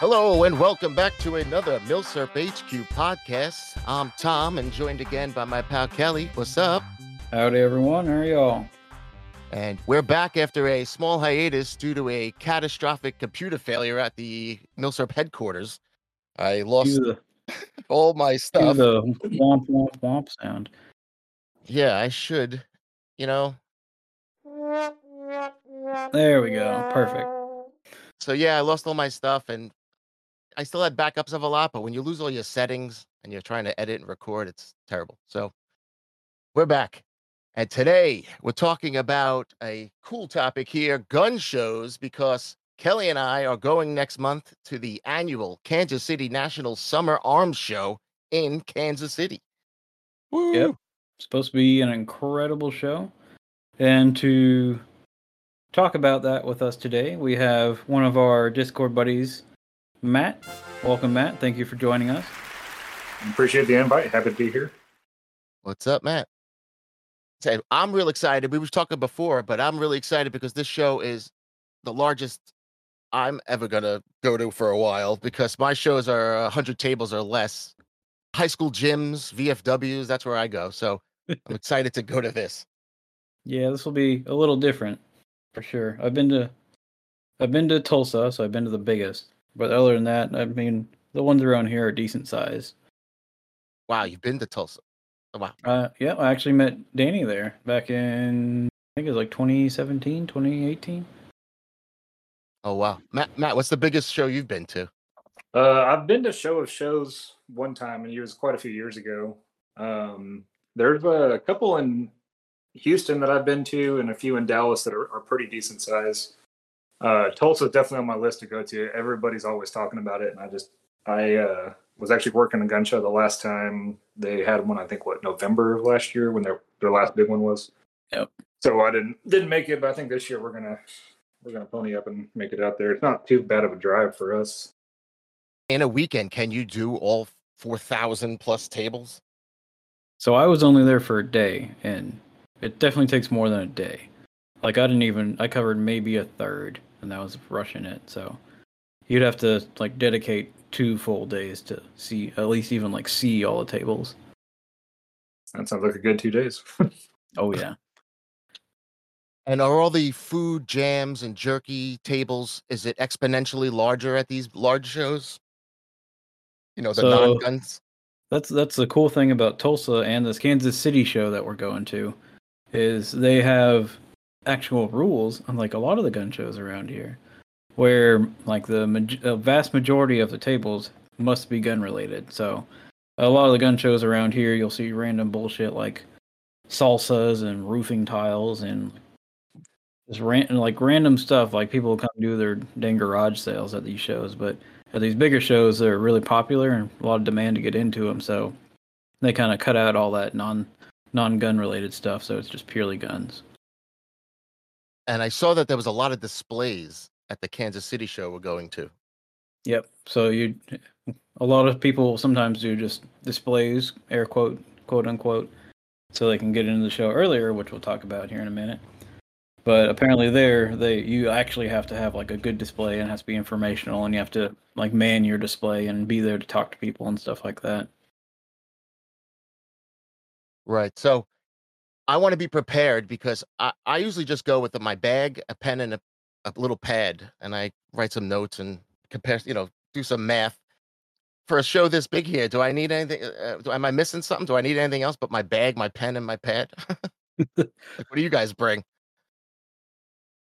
Hello and welcome back to another Milsurp HQ podcast. I'm Tom and joined again by my pal Kelly. What's up? Howdy, everyone. How are y'all? And we're back after a small hiatus due to a catastrophic computer failure at the Milsurp headquarters. I lost the, all my stuff. the womp womp womp sound. Yeah, I should. You know. There we go. Perfect. So yeah, I lost all my stuff and I still had backups of a lot, but when you lose all your settings and you're trying to edit and record, it's terrible. So we're back. And today we're talking about a cool topic here gun shows, because Kelly and I are going next month to the annual Kansas City National Summer Arms Show in Kansas City. Woo! Yep. Supposed to be an incredible show. And to talk about that with us today, we have one of our Discord buddies, Matt. Welcome, Matt. Thank you for joining us. Appreciate the invite. Happy to be here. What's up, Matt? Say, I'm real excited. We were talking before, but I'm really excited because this show is the largest I'm ever gonna go to for a while because my shows are 100 tables or less. High school gyms, VFWs, that's where I go. So I'm excited to go to this. Yeah, this will be a little different for sure. I've been to I've been to Tulsa, so I've been to the biggest. But other than that, I mean, the ones around here are decent size. Wow, you've been to Tulsa. Oh, wow. Uh, yeah, I actually met Danny there back in I think it was like 2017, 2018. Oh wow. Matt Matt, what's the biggest show you've been to? Uh, I've been to Show of Shows one time, and it was quite a few years ago. Um, there's a couple in Houston that I've been to, and a few in Dallas that are, are pretty decent size. Uh, Tulsa's definitely on my list to go to. Everybody's always talking about it, and I just I uh, was actually working a gun show the last time they had one. I think what November of last year when their their last big one was. Yep. So I didn't didn't make it, but I think this year we're gonna we're gonna pony up and make it out there. It's not too bad of a drive for us. In a weekend, can you do all 4,000 plus tables? So I was only there for a day, and it definitely takes more than a day. Like I didn't even I covered maybe a third, and that was rushing it. So you'd have to like dedicate two full days to see at least even like see all the tables. That sounds like a good two days. Oh yeah. And are all the food, jams, and jerky tables, is it exponentially larger at these large shows? You know, the So- non-guns? That's that's the cool thing about Tulsa and this Kansas City show that we're going to, is they have actual rules, unlike a lot of the gun shows around here, where like the maj- a vast majority of the tables must be gun related. So a lot of the gun shows around here, you'll see random bullshit like salsas and roofing tiles and just ran- like random stuff. Like people come do their dang garage sales at these shows, but at these bigger shows they're really popular and a lot of demand to get into them so they kind of cut out all that non non gun related stuff so it's just purely guns And I saw that there was a lot of displays at the Kansas City show we're going to. yep so you a lot of people sometimes do just displays air quote quote unquote so they can get into the show earlier which we'll talk about here in a minute but apparently there they you actually have to have like a good display and it has to be informational and you have to like man your display and be there to talk to people and stuff like that Right. So I want to be prepared because I, I usually just go with my bag, a pen, and a, a little pad, and I write some notes and compare, you know, do some math. For a show this big here, do I need anything? Uh, do, am I missing something? Do I need anything else but my bag, my pen, and my pad? like, what do you guys bring?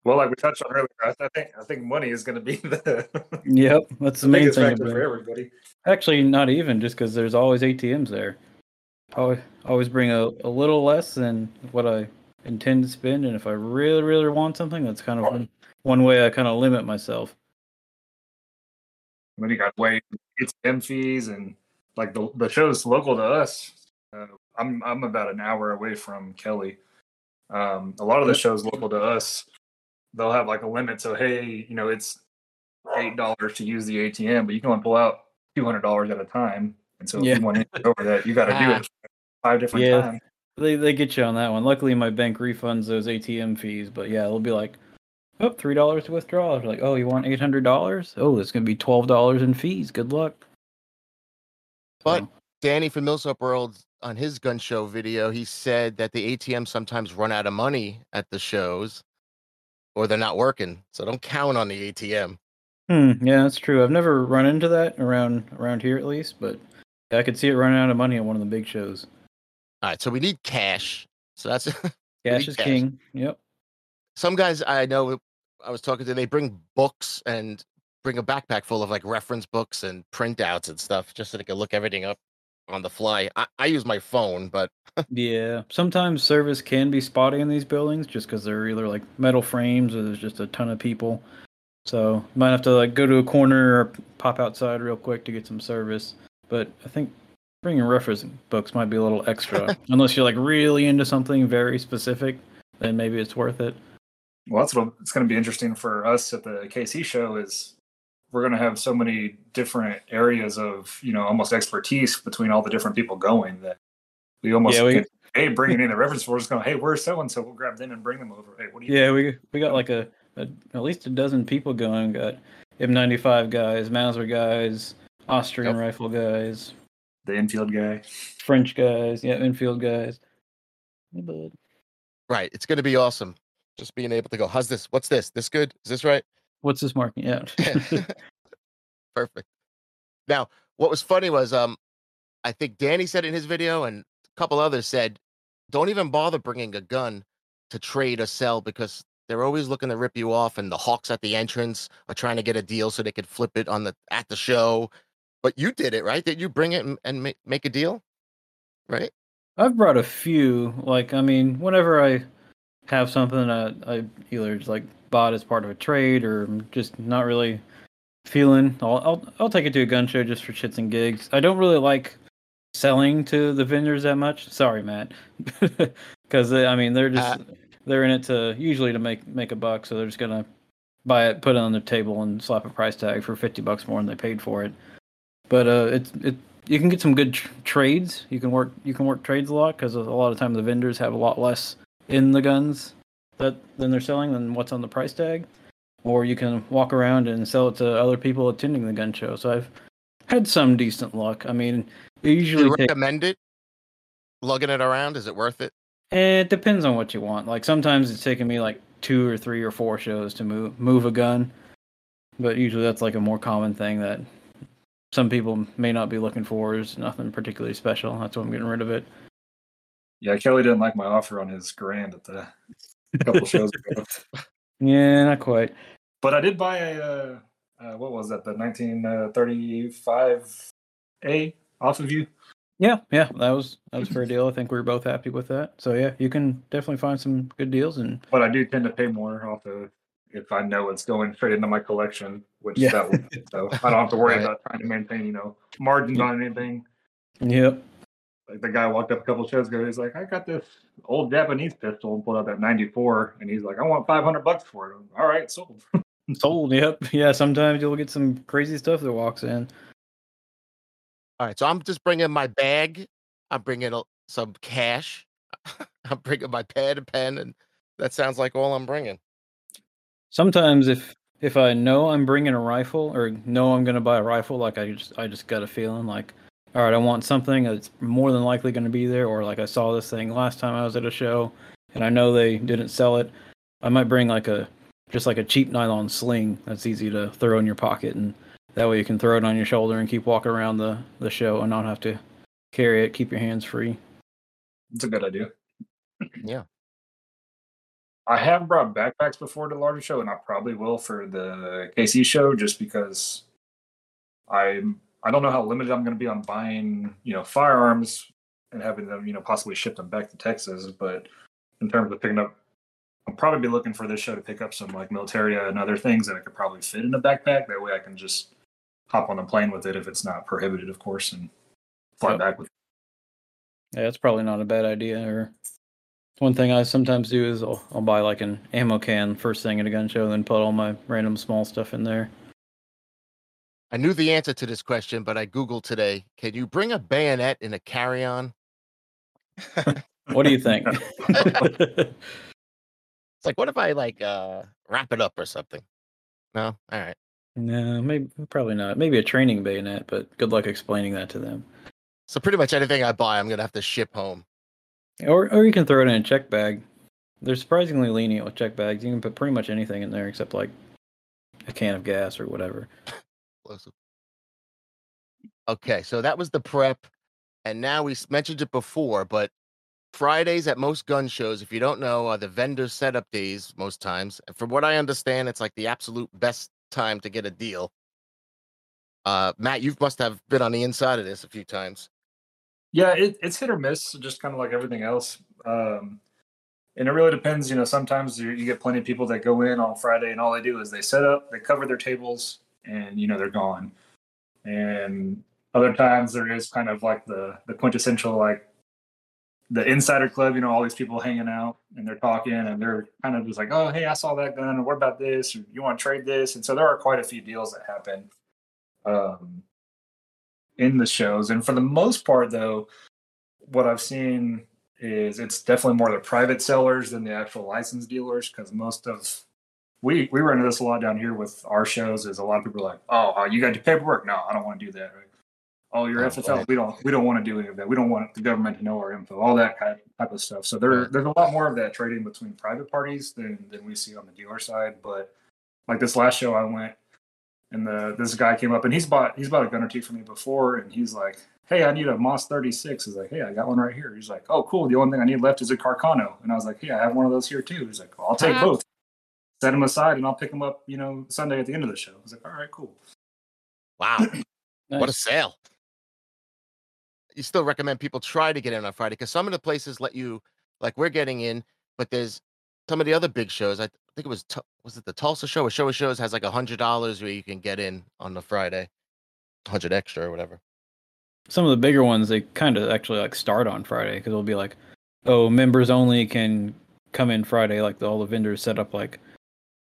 Well, like we touched on earlier, I, I think I think money is going to be the, yep that's the, the main thing factor for everybody. Actually, not even just because there's always ATMs there. Always, always bring a, a little less than what I intend to spend, and if I really, really want something, that's kind of one, one way I kind of limit myself. Then you got way it's ATM fees and like the the show's local to us. Uh, I'm I'm about an hour away from Kelly. Um, a lot of the shows local to us, they'll have like a limit. So hey, you know, it's eight dollars to use the ATM, but you can only pull out two hundred dollars at a time. And so Yeah. if you want to get over that, you got to do it five different Yeah. times. They they get you on that one. Luckily, my bank refunds those ATM fees, but yeah, it'll be like, oh, three dollars to withdraw. They're like, oh, you want eight hundred dollars? Oh, it's gonna be twelve dollars in fees. Good luck. But So, Danny from Milsurp World on his gun show video, he said that the ATM sometimes run out of money at the shows or they're not working. So don't count on the ATM. hmm, yeah, that's true. I've never run into that around around here at least, but yeah, I could see it running out of money at one of the big shows. All right, so we need cash. So that's Cash is cash. king. Yep. some guys I know I was talking to, they bring books and bring a backpack full of like reference books and printouts and stuff just so they can look everything up on the fly. I, I use my phone, but Yeah, sometimes service can be spotty in these buildings just because they're either like metal frames or there's just a ton of people. So you might have to like go to a corner or pop outside real quick to get some service. But I think bringing reference books might be a little extra, unless you're like really into something very specific. Then maybe it's worth it. Well, that's what it's going to be interesting for us at the KC show is we're going to have so many different areas of you know almost expertise between all the different people going that we almost Yeah, we- could, hey bringing in the reference we're just going hey where's so and so we'll grab them and bring them over hey what do you Yeah, we we got like a, a at least a dozen people going. Got M95 guys, Mauser guys, Austrian Yep. rifle guys, the Enfield guy French guys, yeah, Enfield guys. Hey, bud. right, it's going to be awesome. Just being able to go, how's this? What's this? This good? Is this right? What's this marking? Yeah. Perfect. Now, what was funny was um I think Danny said in his video and a couple others said don't even bother bringing a gun to trade or sell because they're always looking to rip you off and the hawks at the entrance are trying to get a deal so they could flip it on the at the show. But you did it, right? Did you bring it and, and make, make a deal? Right? I've brought a few. Like, I mean, whenever I have something that I either just like bought as part of a trade or just not really feeling, I'll, I'll I'll take it to a gun show just for shits and gigs. I don't really like selling to the vendors that much. Sorry, Matt, because I mean they're just Uh, they're in it to usually to make make a buck, so they're just gonna buy it, put it on the table, and slap a price tag for fifty bucks more than they paid for it. But uh, it's it you can get some good tr- trades. You can work you can work trades a lot because a lot of times the vendors have a lot less in the guns that than they're selling than what's on the price tag. Or you can walk around and sell it to other people attending the gun show. So I've had some decent luck. I mean, Do usually you takes recommend it? Lugging it around, is it worth it? It depends on what you want. Like sometimes it's taken me like two or three or four shows to move move a gun, but usually that's like a more common thing that some people may not be looking for. Is nothing particularly special. That's why I'm getting rid of it. yeah kelly didn't like my offer on his Garand at the couple shows ago Yeah, not quite. but i did buy a uh, uh, what was that the 1935a off of you Yeah, yeah, that was that was a fair deal. I think we were both happy with that. So yeah, you can definitely find some good deals and but I do tend to pay more off of if I know it's going straight into my collection, which Yeah. that would, so I don't have to worry Right. about trying to maintain, you know, margins on anything. yep. Like the guy walked up a couple shows ago, he's like, I got this old Japanese pistol and pulled out that 94, and he's like, I want 500 bucks for it. I'm, All right, sold. Sold. Yep. Yeah. Sometimes you'll get some crazy stuff that walks in. All right, so I'm just bringing my bag. I'm bringing a, some cash. I'm bringing my pad and pen, and that sounds like all I'm bringing. Sometimes if if I know I'm bringing a rifle or know I'm gonna buy a rifle, like I just I just got a feeling like, all right, I want something that's more than likely gonna be there, or like I saw this thing last time I was at a show, and I know they didn't sell it. I might bring like a just like a cheap nylon sling that's easy to throw in your pocket, and that way you can throw it on your shoulder and keep walking around the the show and not have to carry it. Keep your hands free. It's a good idea. Yeah. I have brought backpacks before to the larger show, and I probably will for the KC show, just because I'm I don't know how limited I'm going to be on buying you know firearms and having them you know possibly ship them back to Texas. But in terms of picking up, I'll probably be looking for this show to pick up some like militaria and other things that I could probably fit in a backpack. That way I can just hop on a plane with it if it's not prohibited, of course, and fly Yep. back with. Yeah, it's probably not a bad idea. Or one thing I sometimes do is I'll, I'll buy like an ammo can first thing at a gun show, then put all my random small stuff in there. I knew the answer to this question, but I googled today. Can you bring a bayonet in a carry-on? What do you think? It's like, what if I like uh wrap it up or something? No, all right. No, maybe probably not. Maybe a training bayonet, but good luck explaining that to them. So pretty much anything I buy, I'm gonna have to ship home. Or or you can throw it in a check bag. They're surprisingly lenient with check bags. You can put pretty much anything in there except like a can of gas or whatever. Okay, so that was the prep, and now we mentioned it before, but Fridays at most gun shows, if you don't know, are the vendor setup days most times. And from what I understand, it's like the absolute best time to get a deal. Uh, Matt, you must have been on the inside of this a few times. Yeah, it, it's hit or miss, just kind of like everything else. Um, and it really depends. You know, sometimes you, you get plenty of people that go in on Friday and all they do is they set up, they cover their tables, and you know they're gone. And other times there is kind of like the the quintessential like the insider club. You know, all these people hanging out and they're talking and they're kind of just like, oh, hey, I saw that gun. What about this? Or you want to trade this? And so there are quite a few deals that happen. Um, in the shows. And for the most part, though, what I've seen is it's definitely more the private sellers than the actual license dealers because most of we we run into this a lot down here with our shows. Is a lot of people are like, oh, uh, you got your paperwork? No, I don't want to do that. Right? Oh, your Oh, FFL? right. We don't we don't want to do any of that. We don't want the government to know our info. All that kind of type of stuff. So there there's a lot more of that trading between private parties than than we see on the dealer side. But like this last show I went and the this guy came up and he's bought he's bought a gun or two for me before and he's like hey i need a MAS 36 he's like hey i got one right here. He's like oh cool. The only thing i need left is a carcano. And i was like hey i have one of those here too. He's like well, i'll take Ah. both. Set them aside and i'll pick them up you know sunday at the end of the show. I was like all right cool. Wow, what a sale! You still recommend people try to get in on Friday because some of the places let you, like we're getting in, but there's some of the other big shows. I th- think it was was it the Tulsa show or Show of Shows has like a hundred dollars where you can get in on the Friday, hundred extra or whatever. Some of the bigger ones they kind of actually like start on Friday because it'll be like, oh, members only can come in Friday. Like the, all the vendors set up like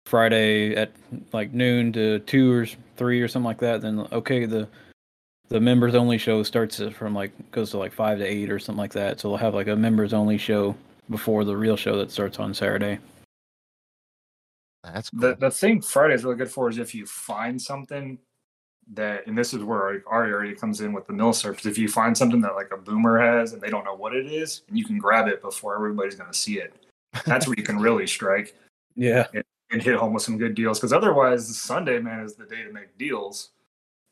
Friday at like noon to two or three or something like that. Then okay, the the members only show starts from like goes to like five to eight or something like that. So they'll have like a members only show before the real show that starts on Saturday. That's cool. the, the thing friday is really good for is if you find something that and this is where like, our area comes in with the milsurps if you find something that like a boomer has and they don't know what it is and you can grab it before everybody's going to see it that's where you can really strike Yeah. and hit home with some good deals because otherwise Sunday man is the day to make deals.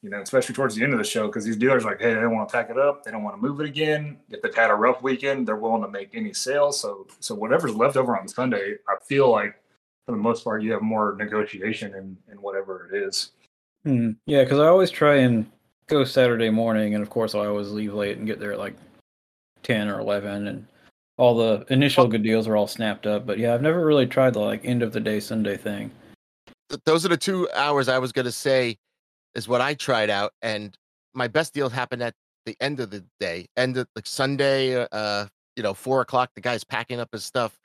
You know, especially towards the end of the show because these dealers are like, hey, they don't want to pack it up, they don't want to move it again. If they've had a rough weekend, they're willing to make any sales. So, so whatever's left over on Sunday, I feel like for the most part, you have more negotiation in in whatever it is. Hmm. Yeah, because I always try and go Saturday morning, and of course I always leave late and get there at like ten or eleven, and all the initial good deals are all snapped up. But yeah, I've never really tried the like end of the day Sunday thing. those are the two hours I was going to say is what I tried out, and my best deal happened at the end of the day, end of like Sunday, uh, uh, you know, four o'clock. The guy's packing up his stuff,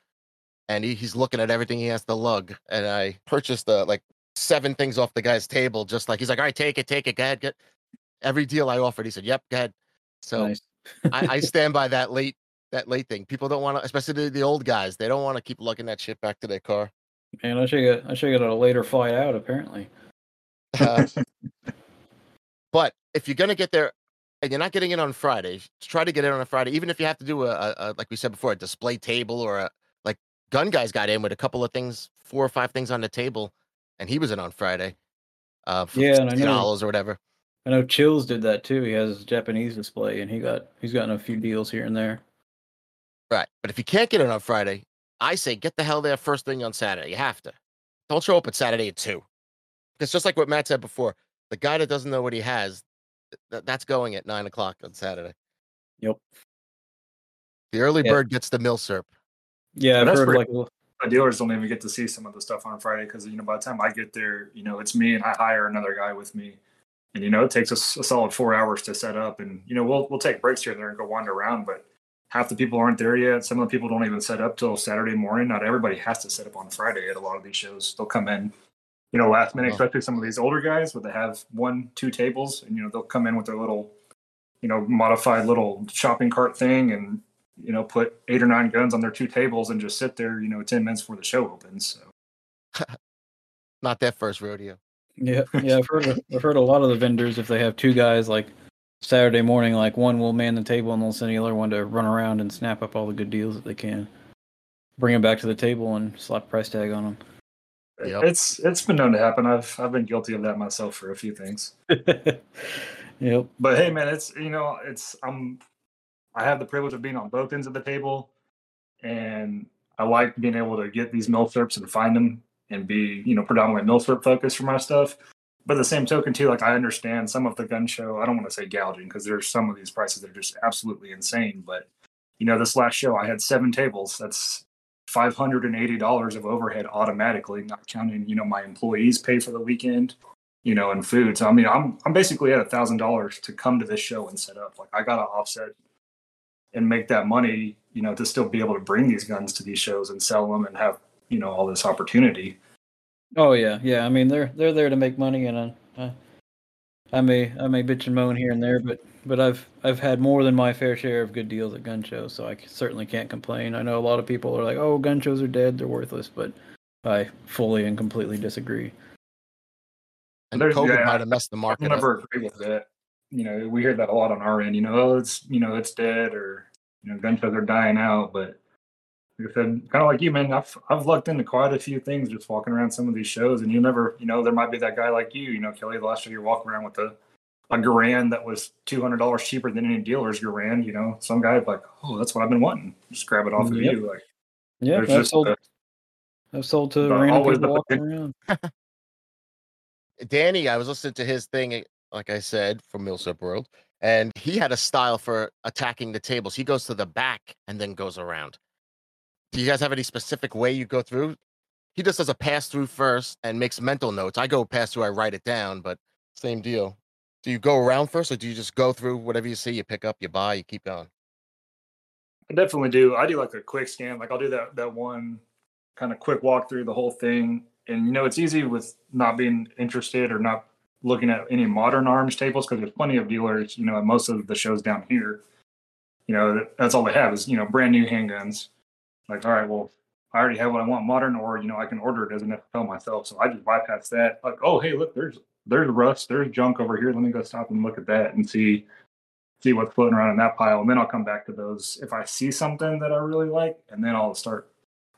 and he, he's looking at everything he has to lug, and I purchased uh, like seven things off the guy's table, just like he's like, all right, take it, take it, go ahead, get every deal I offered. He said, yep, go ahead. So nice. I, I stand by that late that late thing. People don't want to, especially the, the old guys, they don't want to keep lugging that shit back to their car. And I should get I should get a later flight out apparently. Uh, but if you're gonna get there and you're not getting in on Friday, try to get in on a Friday, even if you have to do a, a, a like we said before, a display table or a gun guys got in with a couple of things, four or five things on the table, and he was in on Friday. Uh, for Yeah, and I know- dollars or whatever. I know Chills did that too. He has his Japanese display, and he got he's gotten a few deals here and there. Right. But if you can't get in on Friday, I say get the hell there first thing on Saturday. You have to. Don't show up at Saturday at two. Because just like what Matt said before, the guy that doesn't know what he has, th- that's going at nine o'clock on Saturday. Yep. The early Yeah. bird gets the milsurp. Yeah, I've that's heard like little- The dealers don't even get to see some of the stuff on Friday because you know by the time I get there, you know it's me and I hire another guy with me, and you know it takes us a solid four hours to set up, and you know we'll we'll take breaks here and there and go wander around, but half the people aren't there yet. Some of the people don't even set up till Saturday morning. Not everybody has to set up on Friday at a lot of these shows. They'll come in, you know, last minute, Oh. especially some of these older guys where they have one, two tables, and you know they'll come in with their little, you know, modified little shopping cart thing, and you know, put eight or nine guns on their two tables and just sit there, you know, ten minutes before the show opens. So Not that first rodeo. Yeah, yeah. I've heard of- I've heard a lot of the vendors if they have two guys like Saturday morning, like one will man the table and they'll send the other one to run around and snap up all the good deals that they can, bring them back to the table and slap a price tag on them. Yep. it's it's been known to happen. I've I've been guilty of that myself for a few things. them. yep. But hey, man, it's you know, it's I'm I have the privilege of being on both ends of the table, and I like being able to get these milsurps and find them and be you know predominantly milsurp focused for my stuff. But the same token too, like I understand some of the gun show. I don't want to say gouging because there's some of these prices that are just absolutely insane. But you know, this last show I had seven tables. That's five hundred and eighty dollars of overhead automatically, not counting you know my employees pay for the weekend you know, and food. So I mean, I'm I'm basically at a thousand dollars to come to this show and set up. Like I gotta offset and make that money, you know, to still be able to bring these guns to these shows and sell them and have you know all this opportunity. Oh yeah, yeah. I mean, they're they're there to make money, and uh, uh, I may I may bitch and moan here and there, but but I've I've had more than my fair share of good deals at gun shows, so I certainly can't complain. I know a lot of people are like, "Oh, gun shows are dead; they're worthless," but I fully and completely disagree. And There's- COVID yeah, might have messed the I market up. never agree with that. You know, we hear that a lot on our end. You know, oh, it's you know it's dead or you know gun shows are dying out. But like I said, kind of like you, man. I've I've lucked into quite a few things just walking around some of these shows, and you never, you know, there might be that guy like you. You know, Kelly. The last year you're walking around with a a Garand that was two hundred dollars cheaper than any dealer's Garand. You know, some guy like, oh, that's what I've been wanting. Just grab it off of mm, Yep. you. Like, Yeah, I've sold a- I've sold to the- random people walking around. Danny, I was listening to his thing, like I said, from Millsap World, and he had a style for attacking the tables. He goes to the back and then goes around. Do you guys have any specific way you go through? He just does a pass through first and makes mental notes. I go pass through, I write it down, but same deal. Do you go around first, or do you just go through whatever you see, you pick up, you buy, you keep going? I definitely do. I do like a quick scan. Like I'll do that that one kind of quick walk through the whole thing. And you know, it's easy with not being interested or not looking at any modern arms tables because there's plenty of dealers. You know, at most of the shows down here, you know, that's all they have is you know brand new handguns. Like, all right, well, I already have what I want modern, or you know, I can order it as an FFL myself. So I just bypass that. Like, oh, hey, look, there's there's rust, there's junk over here. Let me go stop and look at that and see see what's floating around in that pile, and then I'll come back to those if I see something that I really like, and then I'll start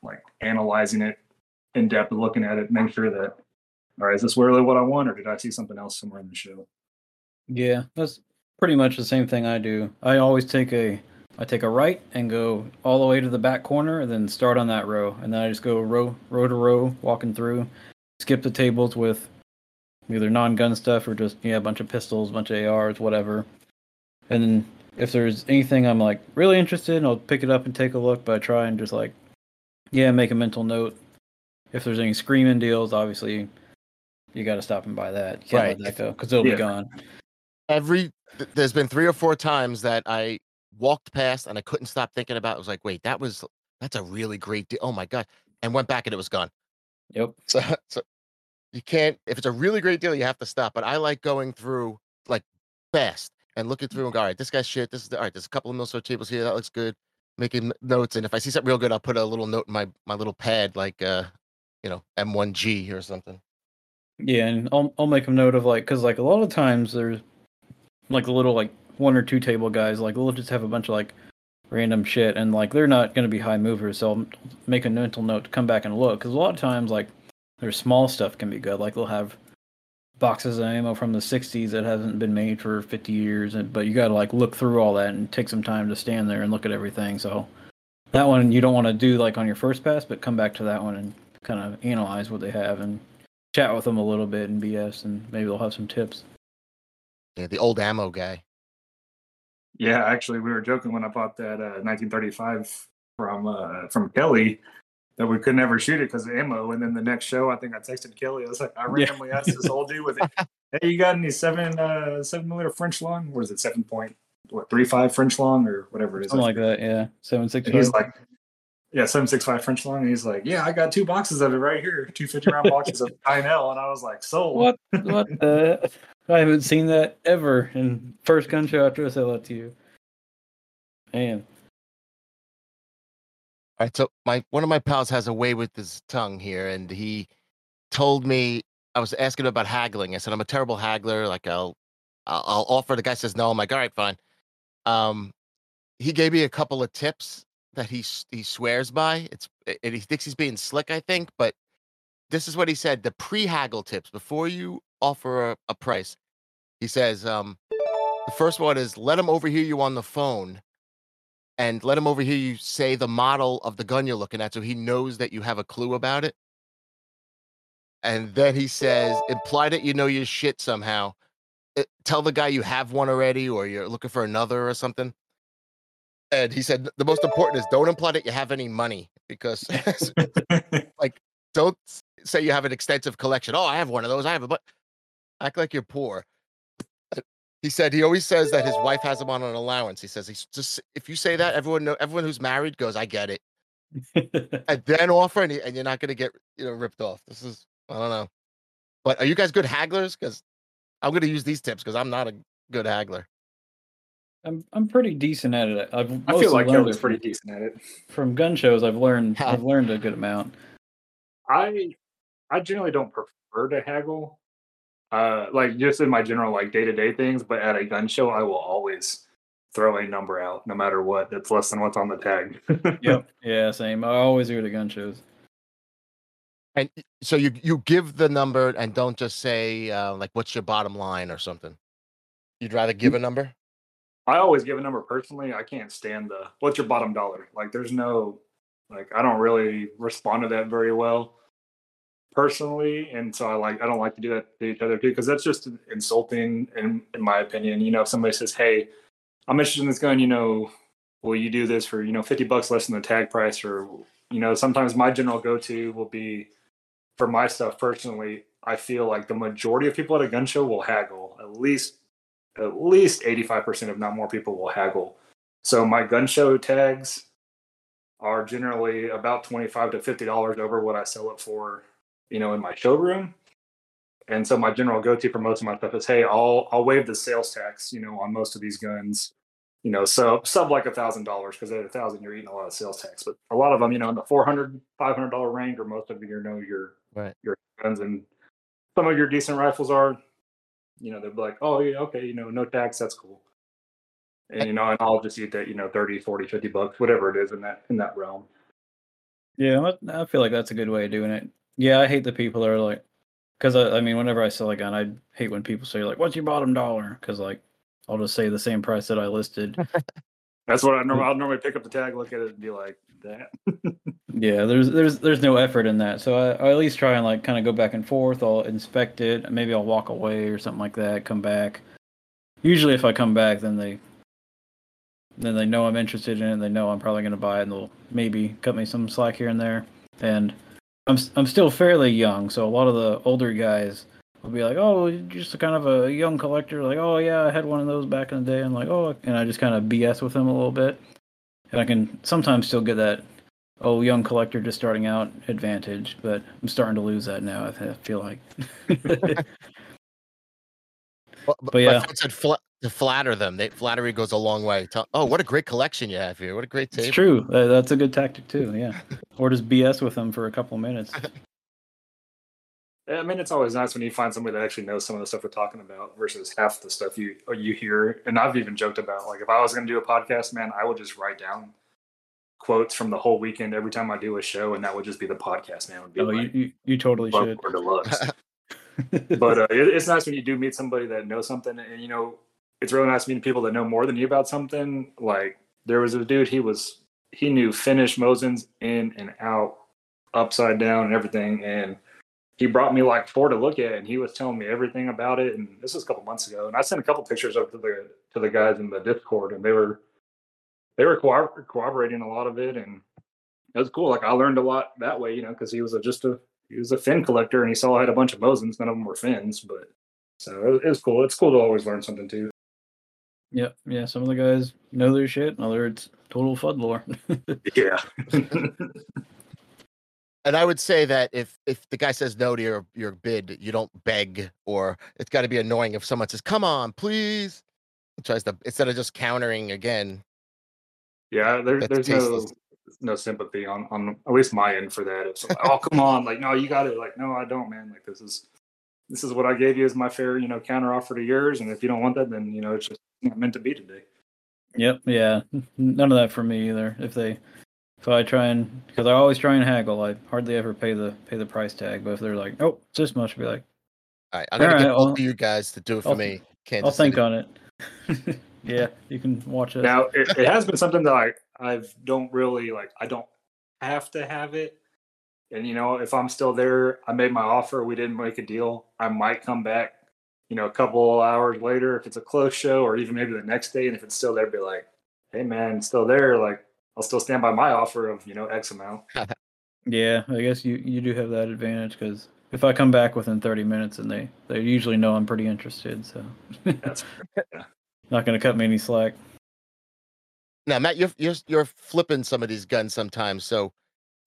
like analyzing it in depth, looking at it, make sure that all right, is this really what I want, or did I see something else somewhere in the show? Yeah, that's pretty much the same thing I do. I always take a I take a right and go all the way to the back corner and then start on that row. And then I just go row row to row, walking through, skip the tables with either non gun stuff or just yeah, a bunch of pistols, a bunch of ARs, whatever. And then if there's anything I'm like really interested in, I'll pick it up and take a look, but I try and just like yeah, make a mental note. If there's any screaming deals, obviously you got to stop and buy that. You can't Right. let that go because it'll Yeah. be gone. Every there's been three or four times that I walked past and I couldn't stop thinking about. It. I was like, wait, that was that's a really great deal. Oh my god! And went back and it was gone. Yep. So, so you can't if it's a really great deal, you have to stop. But I like going through like fast and looking through and go, all right, this guy's shit. This is the, all right. There's a couple of Milsurp tables here. That looks good. Making notes, and if I see something real good, I'll put a little note in my my little pad, like uh, you know, M1G or something. Yeah, and I'll I'll make a note of like because like a lot of times there's like a little like one or two table guys like they'll just have a bunch of like random shit and like they're not going to be high movers so I'll make a mental note to come back and look because a lot of times like their small stuff can be good like they'll have boxes of ammo from the 60s that hasn't been made for 50 years and but you got to like look through all that and take some time to stand there and look at everything so that one you don't want to do like on your first pass but come back to that one and kind of analyze what they have and chat with them a little bit and BS, and maybe they'll have some tips. Yeah, the old ammo guy. Yeah, actually, we were joking when I bought that uh, 1935 from uh, from Kelly that we could never shoot it because of ammo. And then the next show, I think I texted Kelly. I was like, I Yeah. randomly asked this old dude with it, "Hey, you got any seven uh, seven millimeter French long? What is it? Seven point what three five French long or whatever it is? Something like that, yeah. Seven six And he's like, yeah, seven six five French long. And he's like, yeah, I got two boxes of it right here, two 50 round boxes of L. And I was like, sold. what? What the? I haven't seen that ever. And first gun show after I sell it to you. Man, All right, so my one of my pals has a way with his tongue here, and he told me I was asking him about haggling. I said I'm a terrible haggler. Like I'll I'll, I'll offer. The guy says no. I'm like, all right, fine. Um, he gave me a couple of tips that he he swears by. It's and he thinks he's being slick, I think, but this is what he said: the pre-haggle tips before you offer a, a price. He says, um, the first one is let him overhear you on the phone, and let him overhear you say the model of the gun you're looking at, so he knows that you have a clue about it. And then he says, imply that you know your shit somehow. Uh, tell the guy you have one already, or you're looking for another or something. And he said the most important is don't imply that you have any money because like don't say you have an extensive collection. Oh, I have one of those. I have a but act like you're poor. Uh, He said he always says that his wife has him on an allowance. He says he's just if you say that, everyone know everyone who's married goes, I get it. And then offer and, and you're not gonna get you know ripped off. This is I don't know. But are you guys good hagglers? Because I'm gonna use these tips because I'm not a good haggler. I'm I'm pretty decent at it. I've I feel like learned Kevin's it pretty decent at it. from gun shows. I've learned I've learned a good amount. I I generally don't prefer to haggle. Uh like just in my general like day to day things, but at a gun show I will always throw a number out no matter what that's less than what's on the tag. Yep. yeah, same. I always do it at gun shows. And so you you give the number and don't just say uh, like what's your bottom line or something. You'd rather give a number. I always give a number personally. I can't stand the what's your bottom dollar? Like there's no like I don't really respond to that very well personally. And so I like I don't like to do that to each other too, because that's just insulting in in my opinion. You know, if somebody says, Hey, I'm interested in this gun, you know, will you do this for, you know, fifty bucks less than the tag price or you know, sometimes my general go to will be for my stuff personally, I feel like the majority of people at a gun show will haggle. At least at least 85% if not more people will haggle. So my gun show tags are generally about 25 to 50 dollars over what I sell it for, you know, in my showroom. And so my general go-to for most of my stuff is, hey, I'll I'll waive the sales tax, you know, on most of these guns. You know, so sub like a thousand dollars because at a thousand you're eating a lot of sales tax. But a lot of them, you know, in the 400 500 dollar range, or most of you know your Right. your guns and some of your decent rifles are, you know, they'll be like, oh yeah, okay, you know, no tax, that's cool. And you know, and I'll just eat that, you know, 30, 40, 50 bucks, whatever it is in that in that realm. Yeah, I I feel like that's a good way of doing it. Yeah, I hate the people that are like, because I, I mean, whenever I sell a gun, I hate when people say like, "What's your bottom dollar?" Because like, I'll just say the same price that I listed. That's what I normally mm. I'll normally pick up the tag, look at it, and be like, that. yeah, there's there's there's no effort in that. So I, I at least try and like kind of go back and forth. I'll inspect it. Maybe I'll walk away or something like that. Come back. Usually, if I come back, then they then they know I'm interested in it. They know I'm probably going to buy it, and they'll maybe cut me some slack here and there. And I'm I'm still fairly young, so a lot of the older guys will be like, "Oh, just kind of a young collector." Like, "Oh yeah, I had one of those back in the day." I'm like, "Oh," and I just kind of BS with them a little bit, and I can sometimes still get that oh young collector just starting out advantage, but I'm starting to lose that now. I feel like. Well, But my yeah. friend said fla- to flatter them. They, flattery goes a long way. Tell, oh, what a great collection you have here. What a great table. It's true. That- That's a good tactic too. Yeah, or just BS with them for a couple of minutes. I mean, it's always nice when you find somebody that actually knows some of the stuff we're talking about versus half the stuff you you hear. And I've even joked about like if I was going to do a podcast, man, I would just write down quotes from the whole weekend every time I do a show, and that would just be the podcast, man. Would be Oh, you, like you you totally should. but uh, it, it's nice when you do meet somebody that knows something, and you know, it's really nice meeting people that know more than you about something. Like there was a dude, he was he knew Finnish Mosins in and out, upside down, and everything, and he brought me like four to look at, and he was telling me everything about it. And this was a couple months ago, and I sent a couple pictures up to the to the guys in the Discord, and they were they were corro- corroborating a lot of it, and it was cool. Like I learned a lot that way, you know, because he was a, just a he was a fin collector, and he saw I had a bunch of Mosins. None of them were fins, but so it, was- it was cool. It's cool to always learn something too. Yep. Yeah. Some of the guys know their shit. and Other it's total Fudd lore. Yeah. And I would say that if if the guy says no to your your bid, you don't beg, or it's got to be annoying if someone says, "Come on, please," tries to instead of just countering again. Yeah. There, That's there's no tasteless. no sympathy on on at least my end for that. It's like, oh come on, like no, you got it. Like no, I don't, man. Like this is this is what I gave you as my fair, you know, counter offer to yours, and if you don't want that, then you know it's just not meant to be today. Yep. Yeah. None of that for me either. If they, if I try and, because I always try and haggle, I hardly ever pay the pay the price tag. But if they're like, oh, it's this much, I'll be like, All right, I'm gonna All get right, both well, of you guys to do it for I'll- me. Kansas I'll think City. on it. yeah, you can watch it. Now it, it has been something that I I don't really like. I don't have to have it, and you know if I'm still there, I made my offer. We didn't make a deal. I might come back. You know, a couple hours later, if it's a close show, or even maybe the next day, and if it's still there, be like, "Hey, man, still there." Like, I'll still stand by my offer of you know X amount. Yeah, I guess you you do have that advantage because if I come back within 30 minutes and they they usually know I'm pretty interested, so That's not going to cut me any slack. Now, Matt, you're you're you're flipping some of these guns sometimes. So,